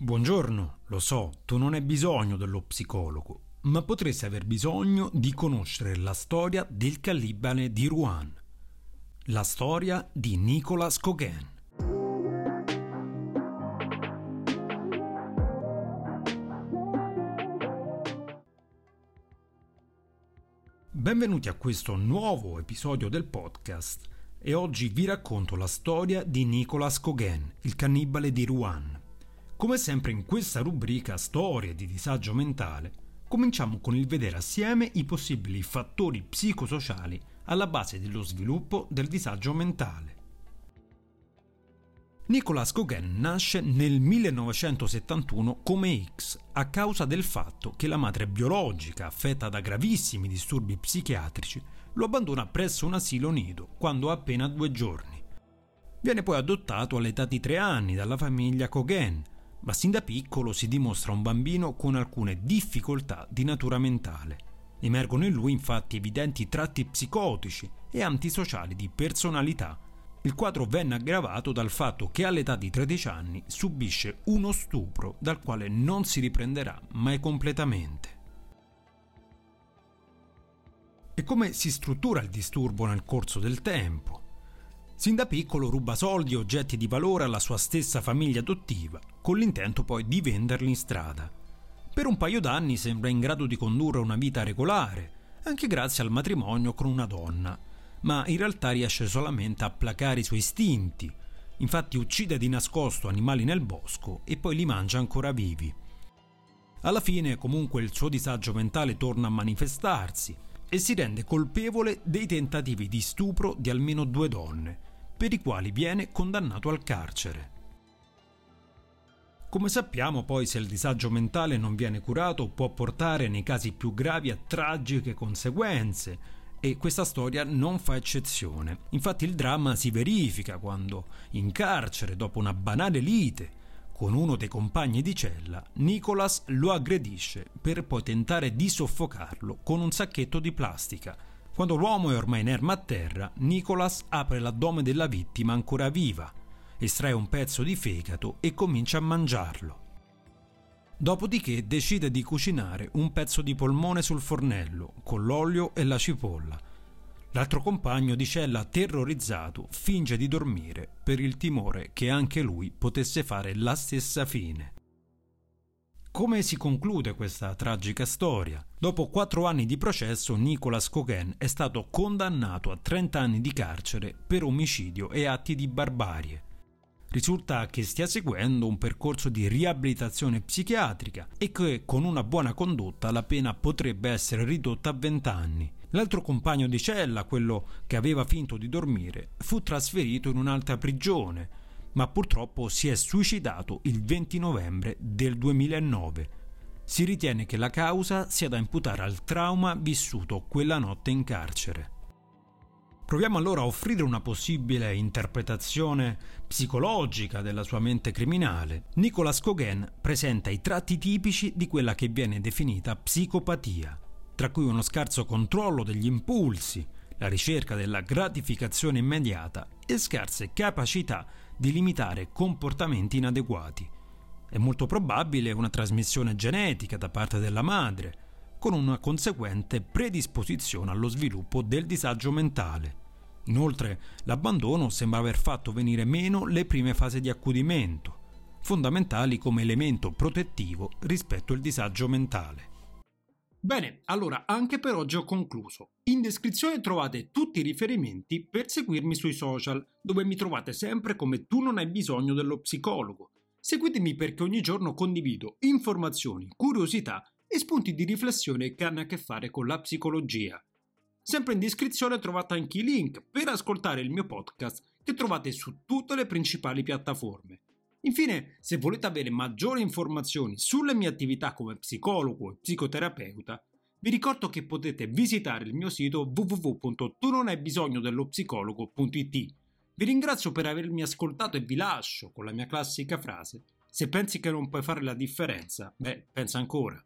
Buongiorno, lo so, tu non hai bisogno dello psicologo, ma potresti aver bisogno di conoscere la storia del cannibale di Rouen. La storia di Nicolas Gauguin. Benvenuti a questo nuovo episodio del podcast e oggi vi racconto la storia di Nicolas Gauguin, il cannibale di Rouen. Come sempre in questa rubrica Storie di disagio mentale, cominciamo con il vedere assieme i possibili fattori psicosociali alla base dello sviluppo del disagio mentale. Nicolas Gauguin nasce nel 1971 come X a causa del fatto che la madre biologica, affetta da gravissimi disturbi psichiatrici, lo abbandona presso un asilo nido quando ha appena due giorni. Viene poi adottato all'età di tre anni dalla famiglia Gauguin, ma sin da piccolo si dimostra un bambino con alcune difficoltà di natura mentale. Emergono in lui infatti evidenti tratti psicotici e antisociali di personalità. Il quadro venne aggravato dal fatto che all'età di 13 anni subisce uno stupro dal quale non si riprenderà mai completamente. E come si struttura il disturbo nel corso del tempo? Sin da piccolo ruba soldi e oggetti di valore alla sua stessa famiglia adottiva, con l'intento poi di venderli in strada. Per un paio d'anni sembra in grado di condurre una vita regolare, anche grazie al matrimonio con una donna, ma in realtà riesce solamente a placare i suoi istinti. Infatti uccide di nascosto animali nel bosco e poi li mangia ancora vivi. Alla fine comunque il suo disagio mentale torna a manifestarsi e si rende colpevole dei tentativi di stupro di almeno due donne, per i quali viene condannato al carcere. Come sappiamo poi se il disagio mentale non viene curato può portare nei casi più gravi a tragiche conseguenze e questa storia non fa eccezione. Infatti il dramma si verifica quando, in carcere dopo una banale lite con uno dei compagni di cella, Nicholas lo aggredisce per poi tentare di soffocarlo con un sacchetto di plastica. Quando l'uomo è ormai inerme a terra, Nicholas apre l'addome della vittima ancora viva, estrae un pezzo di fegato e comincia a mangiarlo. Dopodiché decide di cucinare un pezzo di polmone sul fornello con l'olio e la cipolla L'altro compagno di cella, terrorizzato, finge di dormire per il timore che anche lui potesse fare la stessa fine. Come si conclude questa tragica storia? Dopo quattro anni di processo, Nicolas Gauguin è stato condannato a 30 anni di carcere per omicidio e atti di barbarie. Risulta che stia seguendo un percorso di riabilitazione psichiatrica e che con una buona condotta la pena potrebbe essere ridotta a 20 anni. L'altro compagno di cella, quello che aveva finto di dormire, fu trasferito in un'altra prigione, ma purtroppo si è suicidato il 20 novembre del 2009. Si ritiene che la causa sia da imputare al trauma vissuto quella notte in carcere. Proviamo allora a offrire una possibile interpretazione psicologica della sua mente criminale. Nicolas Gauguin presenta i tratti tipici di quella che viene definita psicopatia tra cui uno scarso controllo degli impulsi, la ricerca della gratificazione immediata e scarse capacità di limitare comportamenti inadeguati. È molto probabile una trasmissione genetica da parte della madre, con una conseguente predisposizione allo sviluppo del disagio mentale. Inoltre, l'abbandono sembra aver fatto venire meno le prime fasi di accudimento, fondamentali come elemento protettivo rispetto al disagio mentale. Bene, allora anche per oggi ho concluso. In descrizione trovate tutti i riferimenti per seguirmi sui social, dove mi trovate sempre come tu non hai bisogno dello psicologo. Seguitemi perché ogni giorno condivido informazioni, curiosità e spunti di riflessione che hanno a che fare con la psicologia. Sempre in descrizione trovate anche i link per ascoltare il mio podcast che trovate su tutte le principali piattaforme. Infine, se volete avere maggiori informazioni sulle mie attività come psicologo e psicoterapeuta, vi ricordo che potete visitare il mio sito www.tunonhai Vi ringrazio per avermi ascoltato e vi lascio con la mia classica frase: se pensi che non puoi fare la differenza, beh, pensa ancora.